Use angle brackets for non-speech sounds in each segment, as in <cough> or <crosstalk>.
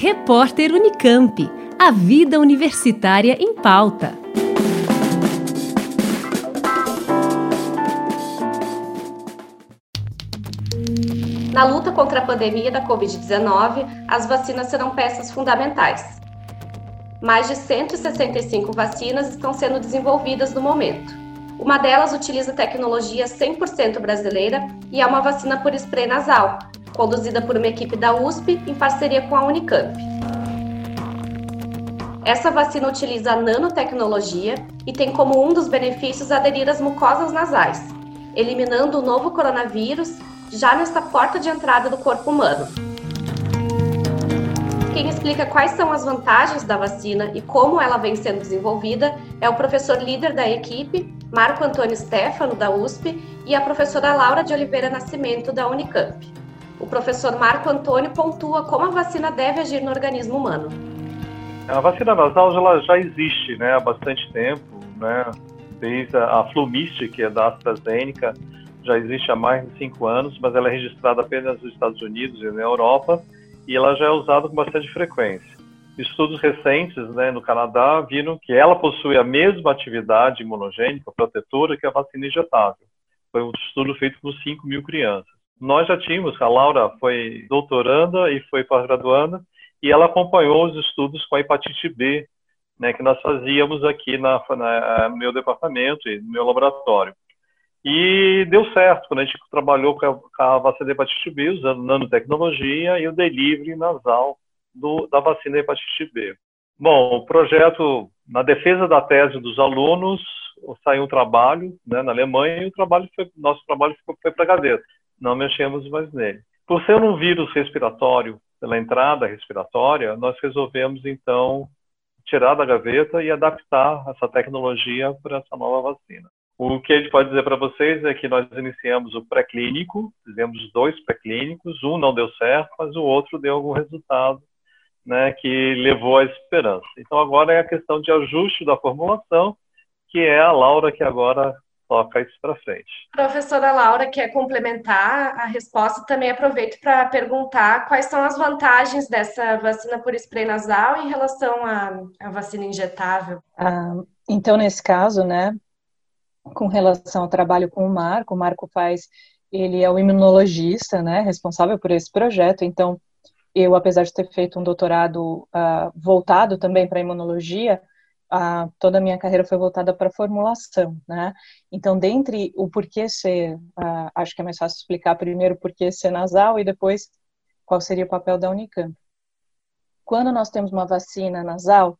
Repórter Unicamp. A vida universitária em pauta. Na luta contra a pandemia da Covid-19, as vacinas serão peças fundamentais. Mais de 165 vacinas estão sendo desenvolvidas no momento. Uma delas utiliza tecnologia 100% brasileira e é uma vacina por spray nasal, conduzida por uma equipe da USP em parceria com a Unicamp. Essa vacina utiliza nanotecnologia e tem como um dos benefícios aderir às mucosas nasais, eliminando o novo coronavírus já nesta porta de entrada do corpo humano. Quem explica quais são as vantagens da vacina e como ela vem sendo desenvolvida é o professor líder da equipe, Marco Antônio Stefano, da USP, e a professora Laura de Oliveira Nascimento, da Unicamp. O professor Marco Antônio pontua como a vacina deve agir no organismo humano. A vacina nasal ela já existe né, há bastante tempo, né, desde a, Flumist, que é da AstraZeneca, já existe há mais de cinco anos, mas ela é registrada apenas nos Estados Unidos e na Europa, e ela já é usada com bastante frequência. Estudos recentes né, no Canadá viram que ela possui a mesma atividade imunogênica protetora que a vacina injetável. Foi um estudo feito com 5 mil crianças. Nós já tínhamos, a Laura foi doutoranda e foi pós-graduanda, e ela acompanhou os estudos com a hepatite B, né, que nós fazíamos aqui na, na, no meu departamento e no meu laboratório. E deu certo, quando a gente trabalhou com a, a vacina de hepatite B, usando nanotecnologia e o delivery nasal do, da vacina de hepatite B. Bom, o projeto, na defesa da tese dos alunos, saiu um trabalho né, na Alemanha e o trabalho foi, nosso trabalho foi, para a gaveta. Não mexemos mais nele. Por ser um vírus respiratório, pela entrada respiratória, nós resolvemos, então, tirar da gaveta e adaptar essa tecnologia para essa nova vacina. O que a gente pode dizer para vocês é que nós iniciamos o pré-clínico, fizemos dois pré-clínicos, um não deu certo, mas o outro deu algum resultado né, que levou à esperança. Então agora é a questão de ajuste da formulação, que é a Laura que agora toca isso para frente. Professora Laura quer complementar a resposta, também aproveito para perguntar quais são as vantagens dessa vacina por spray nasal em relação à, à vacina injetável. Ah, então, nesse caso, né, com relação ao trabalho com o Marco. O Marco faz, ele é o imunologista, né, responsável por esse projeto. Então, eu, apesar de ter feito um doutorado uh, voltado também para imunologia, uh, toda a minha carreira foi voltada para formulação, né? Então, dentre o porquê ser, acho que é mais fácil explicar primeiro o porquê ser nasal e depois qual seria o papel da Unicamp. Quando nós temos uma vacina nasal,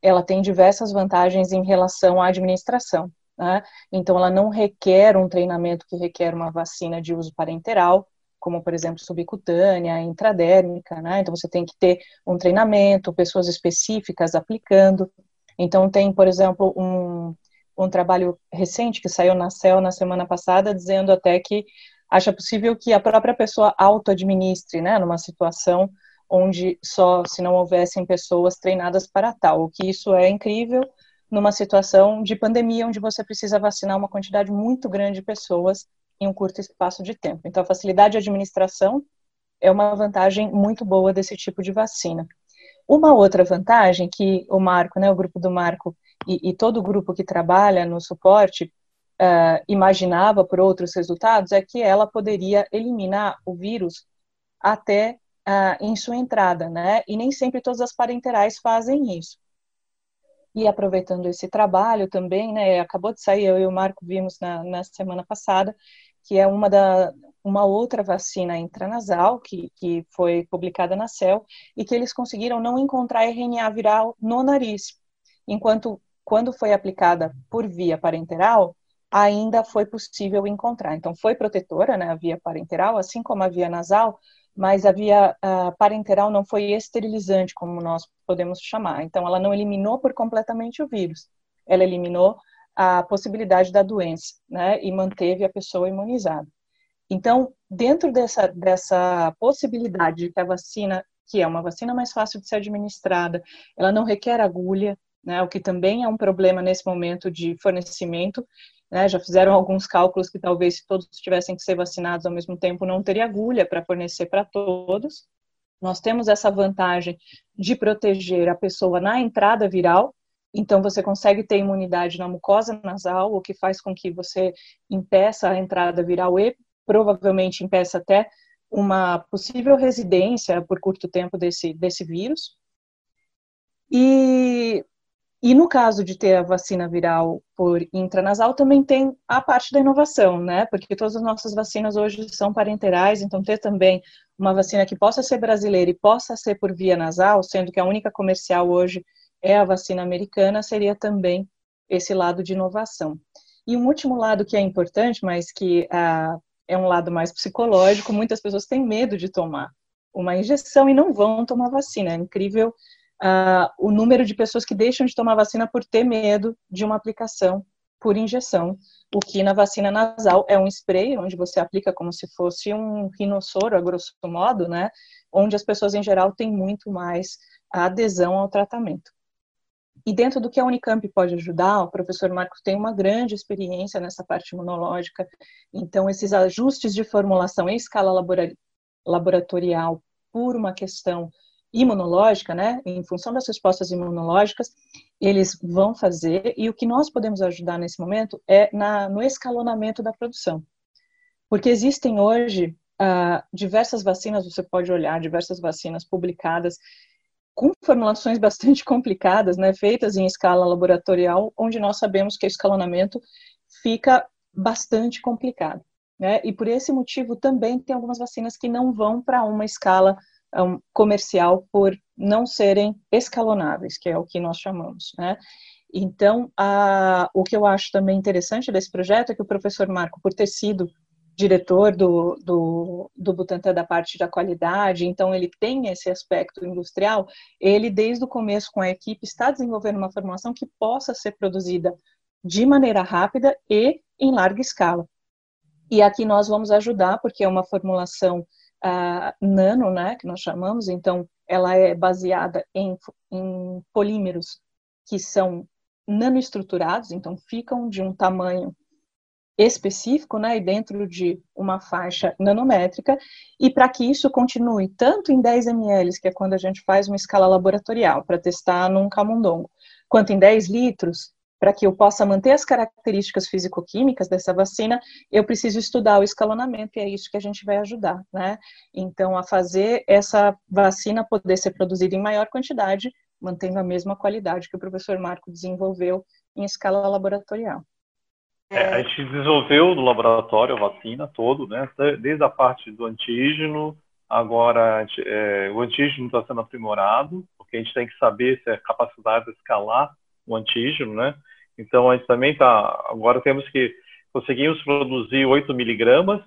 ela tem diversas vantagens em relação à administração. Né? Então, ela não requer um treinamento que requer uma vacina de uso parenteral, como, por exemplo, subcutânea, intradérmica, né? Então, você tem que ter um treinamento, pessoas específicas aplicando. Então, tem, por exemplo, um, um trabalho recente que saiu na CEL na semana passada, dizendo até que acha possível que a própria pessoa auto-administre, né? Numa situação onde só se não houvessem pessoas treinadas para tal, o que isso é incrível, numa situação de pandemia onde você precisa vacinar uma quantidade muito grande de pessoas em um curto espaço de tempo. Então, a facilidade de administração é uma vantagem muito boa desse tipo de vacina. Uma outra vantagem que o Marco, né, o grupo do Marco e, e todo o grupo que trabalha no suporte uh, imaginava por outros resultados é que ela poderia eliminar o vírus até uh, em sua entrada, né? E nem sempre todas as parenterais fazem isso. E aproveitando esse trabalho também, né, acabou de sair, eu e o Marco vimos na, na semana passada, que é uma da uma outra vacina intranasal que, que foi publicada na CEL e que eles conseguiram não encontrar RNA viral no nariz, enquanto quando foi aplicada por via parenteral, ainda foi possível encontrar. Então, foi protetora, né, a via parenteral, assim como a via nasal, mas a via uh, parenteral não foi esterilizante, como nós podemos chamar. Então, ela não eliminou por completamente o vírus, ela eliminou a possibilidade da doença, né, e manteve a pessoa imunizada. Então, dentro dessa, dessa possibilidade de que a vacina, que é uma vacina mais fácil de ser administrada, ela não requer agulha, né, o que também é um problema nesse momento de fornecimento, né, já fizeram alguns cálculos que talvez se todos tivessem que ser vacinados ao mesmo tempo não teria agulha para fornecer para todos. Nós temos essa vantagem de proteger a pessoa na entrada viral, então você consegue ter imunidade na mucosa nasal, o que faz com que você impeça a entrada viral e provavelmente impeça até uma possível residência por curto tempo desse, desse vírus. E e no caso de ter a vacina viral por intranasal, também tem a parte da inovação, né? Porque todas as nossas vacinas hoje são parenterais, então ter também uma vacina que possa ser brasileira e possa ser por via nasal, sendo que a única comercial hoje é a vacina americana, seria também esse lado de inovação. E um último lado que é importante, mas que ah, é um lado mais psicológico, muitas pessoas têm medo de tomar uma injeção e não vão tomar vacina. É incrível uh, o número de pessoas que deixam de tomar vacina por ter medo de uma aplicação por injeção, o que na vacina nasal é um spray, onde você aplica como se fosse um rinossoro, a grosso modo, né? Onde as pessoas em geral têm muito mais adesão ao tratamento. E dentro do que a Unicamp pode ajudar, o professor Marcos tem uma grande experiência nessa parte imunológica, então esses ajustes de formulação em escala laboratorial por uma questão imunológica, né, em função das respostas imunológicas, eles vão fazer, e o que nós podemos ajudar nesse momento é na, no escalonamento da produção. Porque existem hoje uh, diversas vacinas, você pode olhar, diversas vacinas publicadas com formulações <laughs> bastante complicadas, né, feitas em escala laboratorial, onde nós sabemos que o escalonamento fica bastante complicado. Né? E por esse motivo também tem algumas vacinas que não vão para uma escala um, comercial por não serem escalonáveis, que é o que nós chamamos, né? Então, a, o que eu acho também interessante desse projeto é que o professor Marco, por ter sido diretor do, do, do Butantan da parte da qualidade, então ele tem esse aspecto industrial, ele desde o começo com a equipe está desenvolvendo uma formulação que possa ser produzida de maneira rápida e em larga escala. E aqui nós vamos ajudar, porque é uma formulação uh, nano, né, que nós chamamos, então ela é baseada em, em polímeros que são nanoestruturados, então ficam de um tamanho específico, né, e dentro de uma faixa nanométrica, e para que isso continue tanto em 10 ml, que é quando a gente faz uma escala laboratorial para testar num camundongo, quanto em 10 litros, para que eu possa manter as características físico-químicas dessa vacina, eu preciso estudar o escalonamento e é isso que a gente vai ajudar, né? Então, a fazer essa vacina poder ser produzida em maior quantidade, mantendo a mesma qualidade que o professor Marco desenvolveu em escala laboratorial. É, a gente desenvolveu no laboratório a vacina todo, né? Desde a parte do antígeno, agora é, o antígeno está sendo aprimorado, porque a gente tem que saber se a capacidade de escalar o antígeno, né? Então, a gente também está. Agora temos que. Conseguimos produzir 8 miligramas,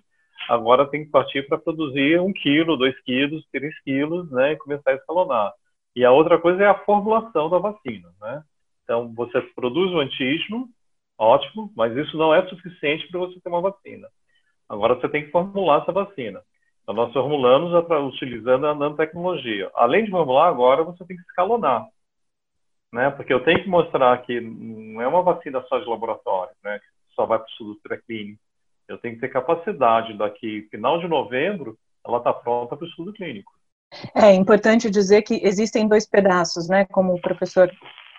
agora tem que partir para produzir 1 quilo, 2 quilos, 3 quilos, né? E começar a escalonar. E a outra coisa é a formulação da vacina, né? Então, você produz o antígeno, ótimo, mas isso não é suficiente para você ter uma vacina. Agora você tem que formular essa vacina. Então, nós formulamos utilizando a nanotecnologia. Além de formular, agora você tem que escalonar né? Porque eu tenho que mostrar que não é uma vacina só de laboratório, né? Que só vai para o estudo pré-clínico. Eu tenho que ter capacidade daqui final de novembro, ela está pronta para o estudo clínico. É importante dizer que existem dois pedaços, né? Como o professor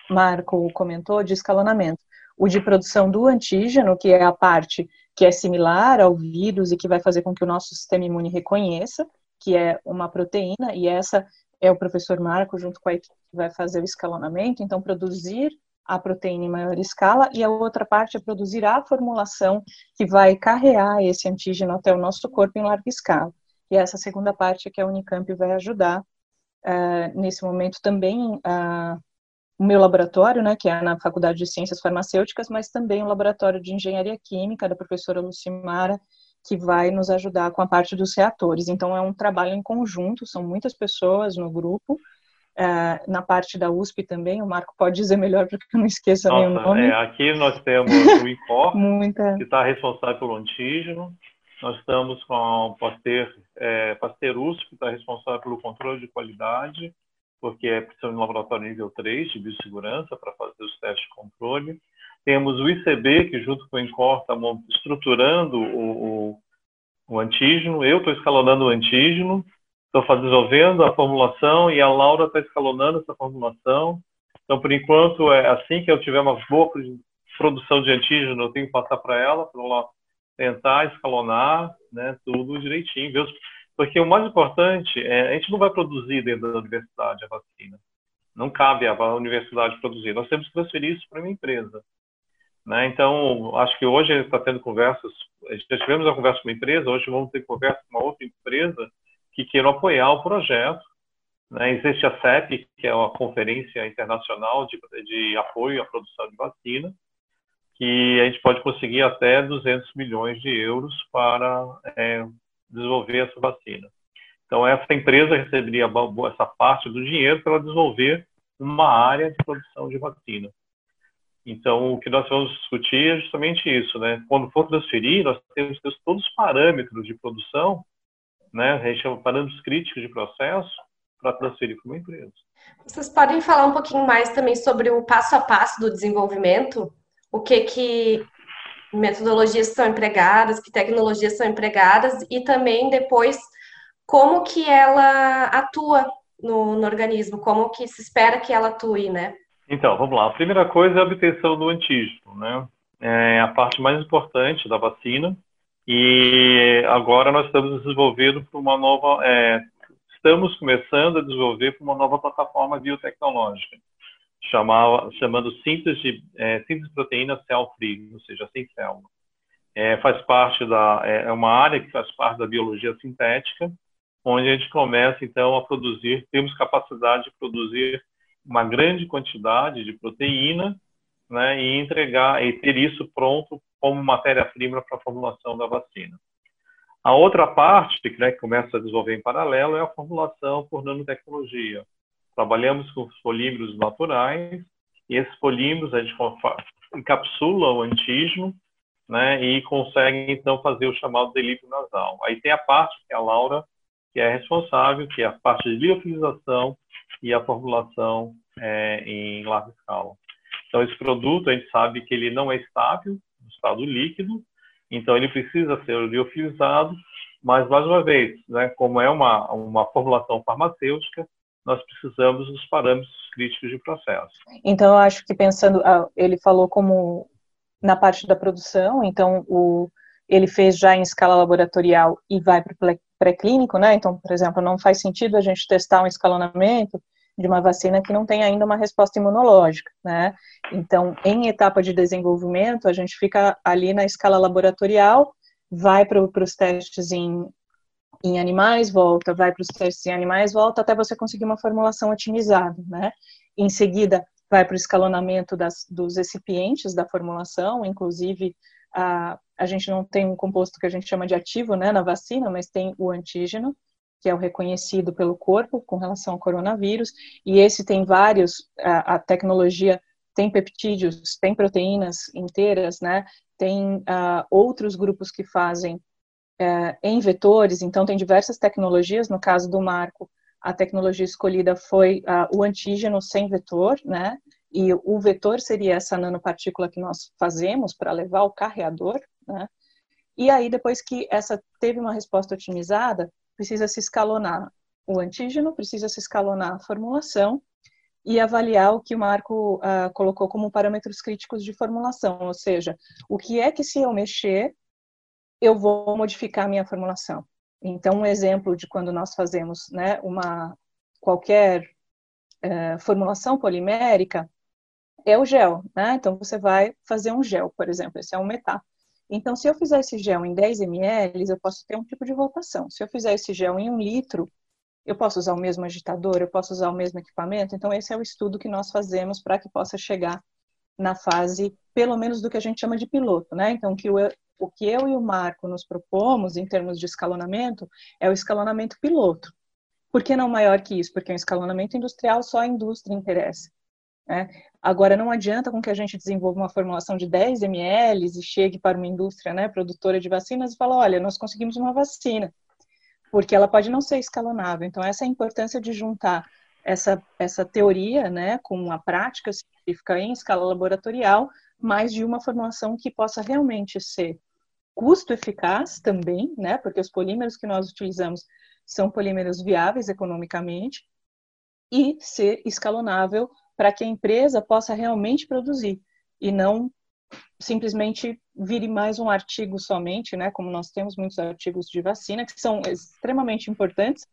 Marco comentou, de escalonamento. O de produção do antígeno, que é a parte que é similar ao vírus e que vai fazer com que o nosso sistema imune reconheça, que é uma proteína, e essa é o professor Marco, junto com a equipe, que vai fazer o escalonamento, então produzir a proteína em maior escala, e a outra parte é produzir a formulação que vai carrear esse antígeno até o nosso corpo em larga escala. E essa segunda parte é que a Unicamp vai ajudar uh, nesse momento também uh, o meu laboratório, né, que é na Faculdade de Ciências Farmacêuticas, mas também o laboratório de Engenharia Química da professora Lucimara, que vai nos ajudar com a parte dos reatores. Então, é um trabalho em conjunto, são muitas pessoas no grupo. É, na parte da USP também, o Marco pode dizer melhor porque eu não esqueça Nossa, nenhum nome. É, aqui nós temos o <laughs> INCOR, Muita... que está responsável pelo antígeno. Nós estamos com o Pasteur, é, Pasteur USP, que está responsável pelo controle de qualidade, porque é preciso um laboratório nível 3 de biossegurança para fazer os testes de controle. Temos o ICB, que junto com o INCOR está estruturando o, o, o antígeno. Eu estou escalonando o antígeno. estou desenvolvendo a formulação e a Laura está escalonando essa formulação. Então, por enquanto, é assim que eu tiver uma boa produção de antígeno, eu tenho que passar para ela, para ela tentar escalonar né, tudo direitinho. Viu? Porque o mais importante é a gente não vai produzir dentro da universidade a vacina. Não cabe à universidade produzir. Nós temos que transferir isso para uma empresa. Né? Então, acho que hoje está tendo conversas, já tivemos uma conversa com uma empresa, hoje vamos ter conversa com uma outra empresa que queiram apoiar o projeto. Né? Existe a CEP, que é uma conferência internacional de, de apoio à produção de vacina, que a gente pode conseguir até 200 milhões de euros para é, desenvolver essa vacina. Então, essa empresa receberia essa parte do dinheiro para desenvolver uma área de produção de vacina. Então, o que nós vamos discutir é justamente isso, né? Quando for transferir, nós temos que ter todos os parâmetros de produção, né? A gente chama parâmetros críticos de processo para transferir para uma empresa. Vocês podem falar um pouquinho mais também sobre o passo a passo do desenvolvimento? O que que metodologias são empregadas, que tecnologias são empregadas e também depois como que ela atua no, no organismo, como que se espera que ela atue, né? Então, vamos lá. A primeira coisa é a obtenção do antígeno, né? É a parte mais importante da vacina. E agora nós estamos desenvolvendo para uma nova, é, estamos começando a desenvolver para uma nova plataforma biotecnológica, chamada, chamando síntese de é, síntese de proteína cell-free, ou seja, sem célula. É, faz parte da, é, é uma área que faz parte da biologia sintética, onde a gente começa então a produzir, temos capacidade de produzir uma grande quantidade de proteína né, e entregar e ter isso pronto como matéria-prima para a formulação da vacina. A outra parte né, que começa a desenvolver em paralelo é a formulação por nanotecnologia. Trabalhamos com os polímeros naturais e esses polímeros a gente encapsula o antígeno né, e consegue então fazer o chamado delírio nasal. Aí tem a parte que a Laura que é responsável, que é a parte de liofilização e a formulação é, em larga escala. Então, esse produto, a gente sabe que ele não é estável no estado líquido, então ele precisa ser liofilizado, mas, mais uma vez, né, como é uma, uma formulação farmacêutica, nós precisamos dos parâmetros críticos de processo. Então, eu acho que pensando, ah, ele falou como na parte da produção, então o, ele fez já em escala laboratorial e vai para o pré-clínico, né? Então, por exemplo, não faz sentido a gente testar um escalonamento de uma vacina que não tem ainda uma resposta imunológica, né? Então, em etapa de desenvolvimento, a gente fica ali na escala laboratorial, vai para os testes em, em animais, volta, vai para os testes em animais, volta, até você conseguir uma formulação otimizada, né? Em seguida, vai para o escalonamento das, dos recipientes da formulação, inclusive a, a gente não tem um composto que a gente chama de ativo né, na vacina, mas tem o antígeno, que é o reconhecido pelo corpo com relação ao coronavírus, e esse tem vários, a, a tecnologia tem peptídeos, tem proteínas inteiras, né, tem uh, outros grupos que fazem uh, em vetores, então tem diversas tecnologias, no caso do Marco, a tecnologia escolhida foi uh, o antígeno sem vetor, né, e o vetor seria essa nanopartícula que nós fazemos para levar o carreador, né? E aí, depois que essa teve uma resposta otimizada, precisa se escalonar o antígeno, precisa se escalonar a formulação e avaliar o que o Marco uh, colocou como parâmetros críticos de formulação, ou seja, o que é que se eu mexer, eu vou modificar a minha formulação. Então, um exemplo de quando nós fazemos né, uma qualquer uh, formulação polimérica é o gel, né? Então, você vai fazer um gel, por exemplo, esse é um metá. Então, se eu fizer esse gel em 10 ml, eu posso ter um tipo de rotação. Se eu fizer esse gel em um litro, eu posso usar o mesmo agitador, eu posso usar o mesmo equipamento. Então, esse é o estudo que nós fazemos para que possa chegar na fase, pelo menos, do que a gente chama de piloto, né? Então, que o, o que eu e o Marco nos propomos em termos de escalonamento é o escalonamento piloto. Por que não maior que isso? Porque o escalonamento industrial só a indústria interessa. Né? Agora, não adianta com que a gente desenvolva uma formulação de 10 ml e chegue para uma indústria né, produtora de vacinas e fale, olha, nós conseguimos uma vacina, porque ela pode não ser escalonável. Então, essa é a importância de juntar essa, essa teoria né, com a prática científica em escala laboratorial, mais de uma formulação que possa realmente ser custo eficaz também, né, porque os polímeros que nós utilizamos são polímeros viáveis economicamente e ser escalonável para que a empresa possa realmente produzir e não simplesmente vire mais um artigo somente, né? Como nós temos muitos artigos de vacina que são extremamente importantes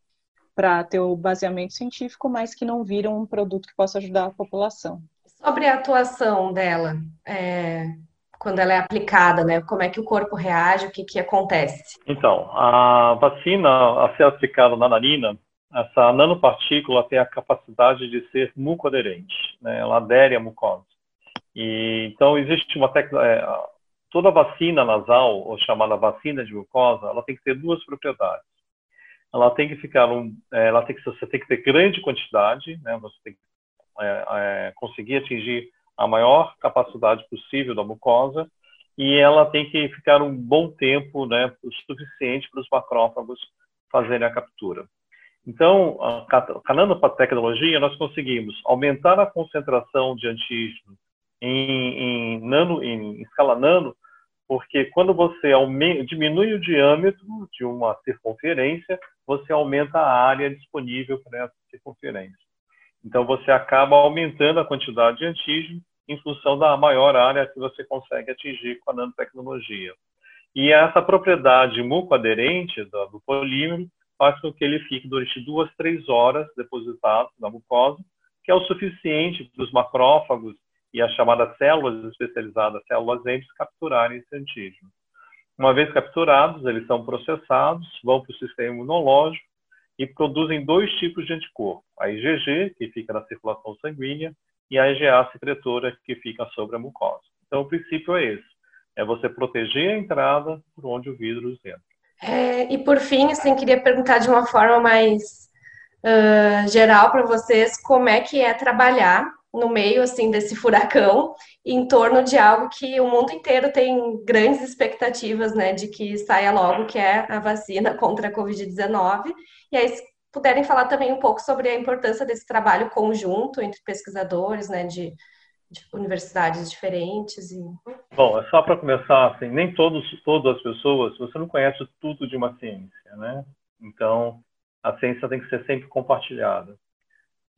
para ter o baseamento científico, mas que não viram um produto que possa ajudar a população. Sobre a atuação dela, é, quando ela é aplicada, né? Como é que o corpo reage, o que, que acontece? Então, a vacina a ser aplicada na narina, essa nanopartícula tem a capacidade de ser mucoaderente, né? Ela adere à mucosa. E, então, existe uma técnica... É, toda vacina nasal, ou chamada vacina de mucosa, ela tem que ter duas propriedades. Ela tem que ficar um, é, ela tem que você tem que ter grande quantidade, né? Você tem que é, é, conseguir atingir a maior capacidade possível da mucosa e ela tem que ficar um bom tempo, né, o suficiente para os macrófagos fazerem a captura. Então, a nanotecnologia, nós conseguimos aumentar a concentração de antígeno em, em, nano, em escala nano, porque quando você aumenta, diminui o diâmetro de uma circunferência, você aumenta a área disponível para essa circunferência. Então, você acaba aumentando a quantidade de antígeno em função da maior área que você consegue atingir com a nanotecnologia. E essa propriedade mucoaderente do, do polímero faz com que ele fique durante duas, três horas depositado na mucosa, que é o suficiente para os macrófagos e as chamadas células especializadas, células M, capturarem esse antígeno. Uma vez capturados, eles são processados, vão para o sistema imunológico e produzem dois tipos de anticorpo: a IgG, que fica na circulação sanguínea, e a IgA secretora, que fica sobre a mucosa. Então, o princípio é esse: é você proteger a entrada por onde o vírus entra. É, e por fim, assim, queria perguntar de uma forma mais uh, geral para vocês como é que é trabalhar no meio assim desse furacão em torno de algo que o mundo inteiro tem grandes expectativas, né, de que saia logo, que é a vacina contra a COVID-19. E aí puderem falar também um pouco sobre a importância desse trabalho conjunto entre pesquisadores, né, de de universidades diferentes e bom é só para começar assim nem todos todas as pessoas você não conhece tudo de uma ciência né então a ciência tem que ser sempre compartilhada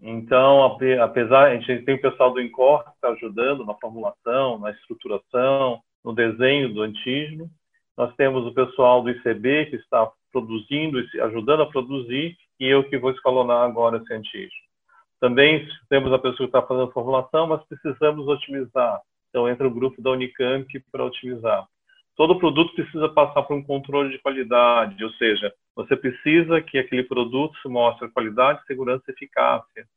então apesar a gente tem o pessoal do Incor que está ajudando na formulação na estruturação no desenho do antígeno nós temos o pessoal do ICB que está produzindo ajudando a produzir e eu que vou escalonar agora esse antígeno também temos a pessoa que está fazendo a formulação, mas precisamos otimizar. Então, entra o grupo da Unicamp para otimizar. Todo produto precisa passar por um controle de qualidade, ou seja, você precisa que aquele produto mostre qualidade, segurança e eficácia.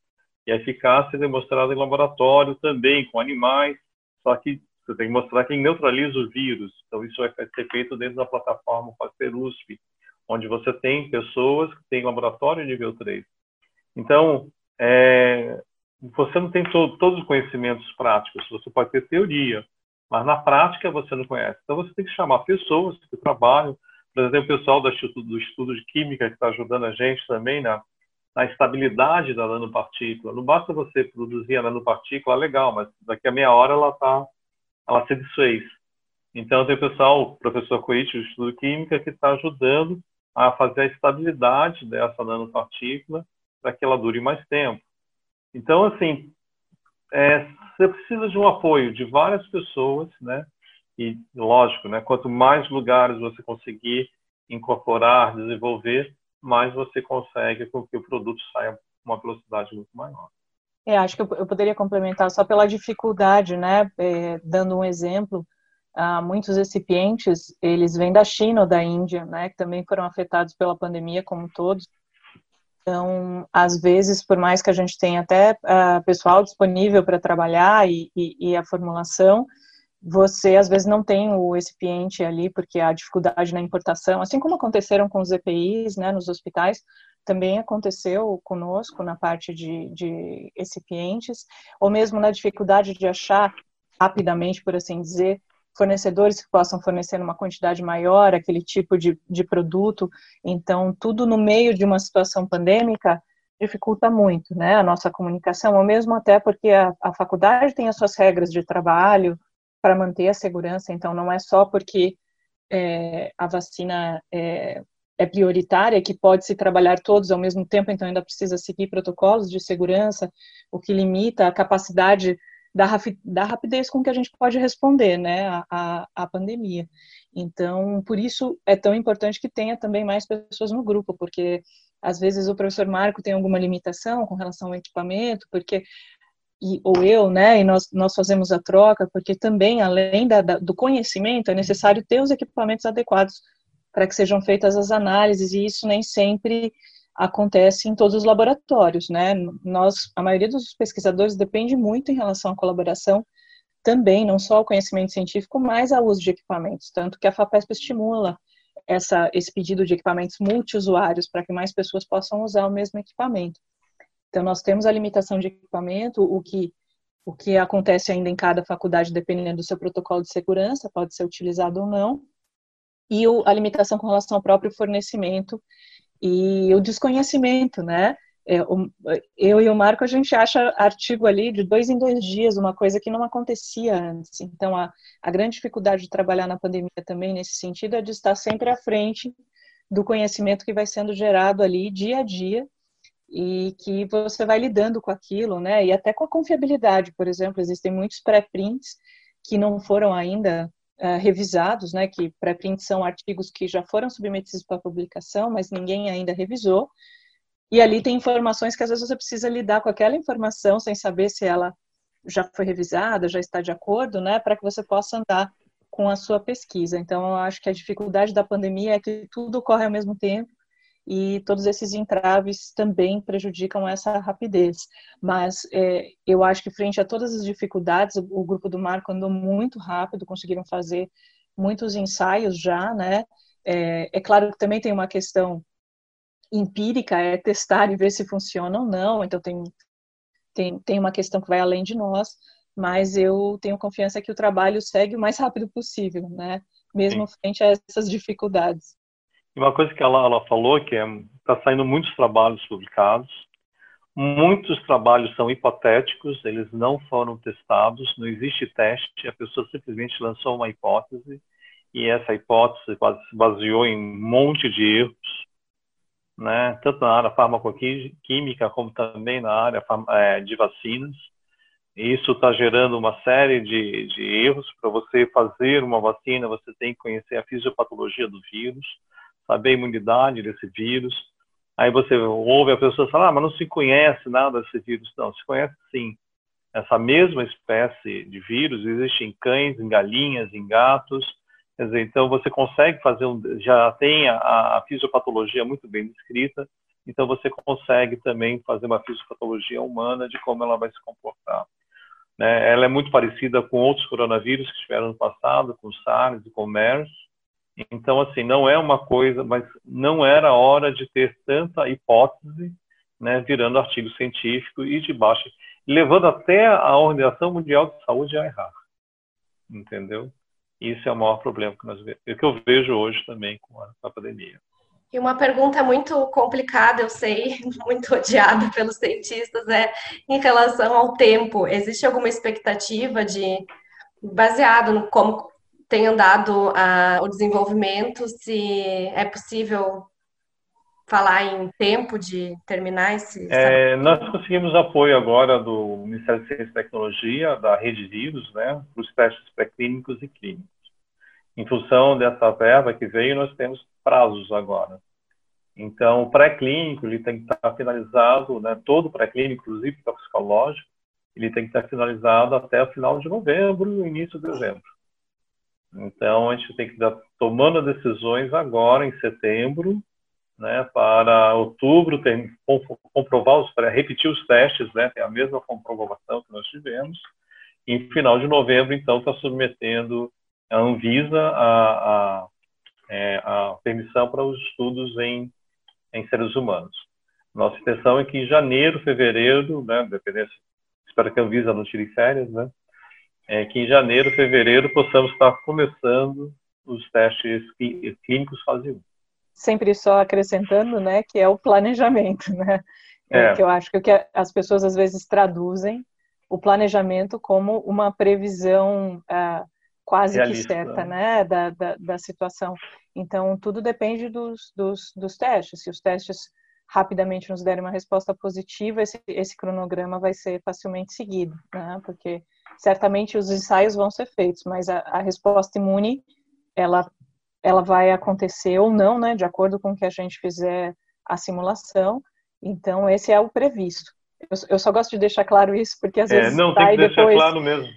E a eficácia é demonstrada em laboratório também, com animais, só que você tem que mostrar quem neutraliza o vírus. Então, isso vai ser feito dentro da plataforma Pasteur-USP, onde você tem pessoas que têm laboratório nível 3. Então, é, você não tem to, todos os conhecimentos práticos, você pode ter teoria, mas na prática você não conhece. Então você tem que chamar pessoas que trabalham, por exemplo, o pessoal do Instituto, do Estudo de Química que está ajudando a gente também na, na estabilidade da nanopartícula. Não basta você produzir a nanopartícula, legal, mas daqui a meia hora ela tá, ela se desfez. Então tem o pessoal, o professor Coit, do Estudo de Química, que está ajudando a fazer a estabilidade dessa nanopartícula para que ela dure mais tempo. Então, assim, é, você precisa de um apoio de várias pessoas, né? E, lógico, né? Quanto mais lugares você conseguir incorporar, desenvolver, mais você consegue com que o produto saia com uma velocidade muito maior. É, acho que eu, poderia complementar só pela dificuldade, né? É, dando um exemplo, ah, muitos recipientes eles vêm da China ou da Índia, né? Que também foram afetados pela pandemia, como todos. Então, às vezes, por mais que a gente tenha até uh, pessoal disponível para trabalhar e, e, e, a formulação, você às vezes não tem o recipiente ali, porque há dificuldade na importação, assim como aconteceram com os EPIs, né, nos hospitais, também aconteceu conosco na parte de, de recipientes, ou mesmo na dificuldade de achar rapidamente, por assim dizer, fornecedores que possam fornecer uma quantidade maior aquele tipo de, de produto. Então, tudo no meio de uma situação pandêmica dificulta muito né, a nossa comunicação, ou mesmo até porque a, a faculdade tem as suas regras de trabalho para manter a segurança, então não é só porque é, a vacina é, é prioritária, que pode se trabalhar todos ao mesmo tempo, então ainda precisa seguir protocolos de segurança, o que limita a capacidade da, da rapidez com que a gente pode responder né, à, à pandemia. Então, por isso é tão importante que tenha também mais pessoas no grupo, porque às vezes o professor Marco tem alguma limitação com relação ao equipamento, porque e, ou eu, né, e nós, nós fazemos a troca, porque também, além da, da, do conhecimento, é necessário ter os equipamentos adequados para que sejam feitas as análises, e isso nem sempre acontece em todos os laboratórios, né? Nós, a maioria dos pesquisadores depende muito em relação à colaboração também, não só o conhecimento científico, mas ao uso de equipamentos, tanto que a FAPESP estimula essa, esse pedido de equipamentos multiusuários para que mais pessoas possam usar o mesmo equipamento. Então, nós temos a limitação de equipamento, o que, o que acontece ainda em cada faculdade, dependendo do seu protocolo de segurança, pode ser utilizado ou não, e o, a limitação com relação ao próprio fornecimento e o desconhecimento, né? É, eu e o Marco, a gente acha artigo ali de dois em dois dias, uma coisa que não acontecia antes. Então, a, a grande dificuldade de trabalhar na pandemia também, nesse sentido, é de estar sempre à frente do conhecimento que vai sendo gerado ali dia a dia e que você vai lidando com aquilo, né? E até com a confiabilidade, por exemplo, existem muitos pré-prints que não foram ainda uh, revisados, né, que pré-prints são artigos que já foram submetidos para publicação, mas ninguém ainda revisou. E ali tem informações que às vezes você precisa lidar com aquela informação sem saber se ela já foi revisada, já está de acordo, né, para que você possa andar com a sua pesquisa. Então, eu acho que a dificuldade da pandemia é que tudo ocorre ao mesmo tempo e todos esses entraves também prejudicam essa rapidez. Mas é, eu acho que frente a todas as dificuldades, o, o, grupo do Marco andou muito rápido, conseguiram fazer muitos ensaios já, né? É, é claro que também tem uma questão empírica, é testar e ver se funciona ou não. Então tem tem, tem uma questão que vai além de nós, mas eu tenho confiança que o trabalho segue o mais rápido possível, né? Mesmo Sim. frente a essas dificuldades. E uma coisa que ela, ela falou que está é, saindo muitos trabalhos publicados, muitos trabalhos são hipotéticos, eles não foram testados, não existe teste, a pessoa simplesmente lançou uma hipótese e essa hipótese se baseou em um monte de erros, né? tanto na área farmacoquímica como também na área é, de vacinas. Isso está gerando uma série de, de erros. Para você fazer uma vacina, você tem que conhecer a fisiopatologia do vírus, saber a imunidade desse vírus. Aí você ouve a pessoa falar, ah, mas não se conhece nada desse vírus. Não, se conhece sim. Essa mesma espécie de vírus existe em cães, em galinhas, em gatos. Quer dizer, então você consegue fazer um, já tem a, a fisiopatologia muito bem descrita, então você consegue também fazer uma fisiopatologia humana de como ela vai se comportar. Né? Ela é muito parecida com outros coronavírus que tiveram no passado, com SARS e com MERS, então, assim, não é uma coisa, mas não era hora de ter tanta hipótese, né, virando artigo científico e de baixa, levando até a Organização Mundial de Saúde a errar. Entendeu? Isso é o maior problema que, nós, que eu vejo hoje também com a, com a pandemia. E uma pergunta muito complicada, eu sei, <laughs> muito odiada pelos cientistas, é em relação ao tempo. Existe alguma expectativa de, baseado no como tem andado uh, o desenvolvimento, se é possível falar em tempo de terminar esse. É, nós conseguimos apoio agora do Ministério de Ciência e Tecnologia, da Rede Vírus, né, para os testes pré-clínicos e clínicos. Em função dessa verba que veio, nós temos prazos agora. Então, o pré-clínico ele tem que estar finalizado, né, todo pré-clínico, inclusive toxicológico, ele tem que estar finalizado até o final de novembro, início de dezembro. Então, a gente tem que estar tomando decisões agora, em setembro, né, para outubro tem, comprovar, os, repetir os testes, né, tem a mesma comprovação que nós tivemos, e final de novembro, então, está submetendo a Anvisa a, a, é, a permissão para os estudos em, em seres humanos. Nossa intenção é que em janeiro, fevereiro, né, dependendo, espero que a Anvisa não tire férias, né, é que em janeiro, fevereiro, possamos estar começando os testes clínicos fase 1. Sempre só acrescentando, né, que é o planejamento, né? É. é. Que eu acho que, que as pessoas às vezes traduzem o planejamento como uma previsão uh, quase Realista. que certa, né, da, da, da, situação. Então, tudo depende dos, dos, dos testes. Se os testes rapidamente nos derem uma resposta positiva, esse, esse cronograma vai ser facilmente seguido, né, porque certamente os ensaios vão ser feitos, mas a, a resposta imune, ela, ela vai acontecer ou não, né, de acordo com o que a gente fizer a simulação. Então, esse é o previsto. Eu, eu só gosto de deixar claro isso, porque às é, vezes. Não, tem que deixar depois, claro mesmo.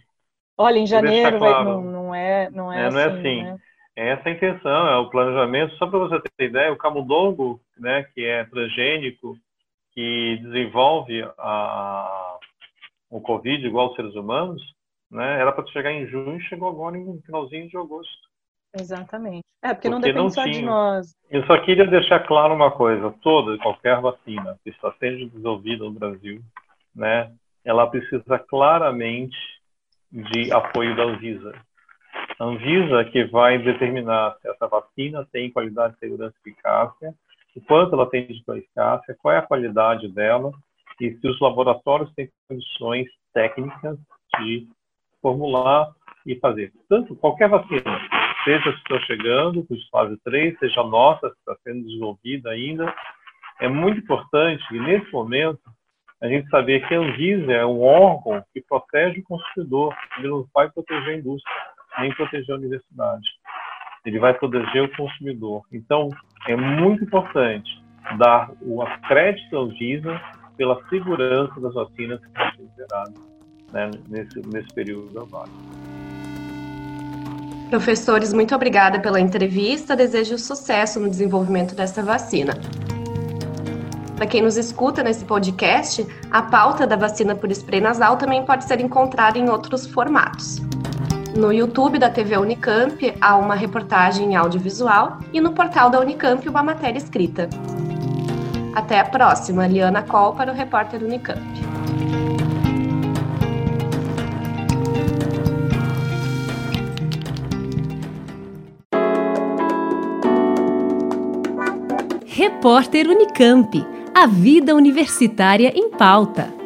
Olha, em janeiro claro. não, não, é, não é, é assim. Não é assim. assim. Né? É essa a intenção, é o planejamento. Só para você ter ideia, o camundongo, né, que é transgênico, que desenvolve a, o Covid igual aos seres humanos, né, era para chegar em junho, chegou agora no finalzinho de agosto. Exatamente. É, porque, porque não depende não só tinha. de nós. Eu só queria deixar claro uma coisa: toda, qualquer vacina que está sendo desenvolvida no Brasil, né, ela precisa claramente de apoio da Anvisa. A Anvisa que vai determinar se essa vacina tem qualidade, segurança e eficácia, o quanto ela tem de eficácia, qual é a qualidade dela e se os laboratórios têm condições técnicas de formular e fazer. Tanto qualquer vacina, seja que está chegando, com fase 3, seja nossa, que está sendo desenvolvida ainda, é muito importante e nesse momento a gente saber que a Anvisa é um órgão que protege o consumidor, ele não vai proteger a indústria, nem proteger a universidade. Ele vai proteger o consumidor. Então, é muito importante dar o crédito à Anvisa pela segurança das vacinas que estão sendo geradas né, nesse, nesse período agora. Professores, muito obrigada pela entrevista. Desejo sucesso no desenvolvimento dessa vacina. Para quem nos escuta nesse podcast, a pauta da vacina por spray nasal também pode ser encontrada em outros formatos. No YouTube da TV Unicamp há uma reportagem audiovisual e no portal da Unicamp uma matéria escrita. Até a próxima, Liana Col para o repórter Unicamp. Repórter Unicamp. A vida universitária em pauta.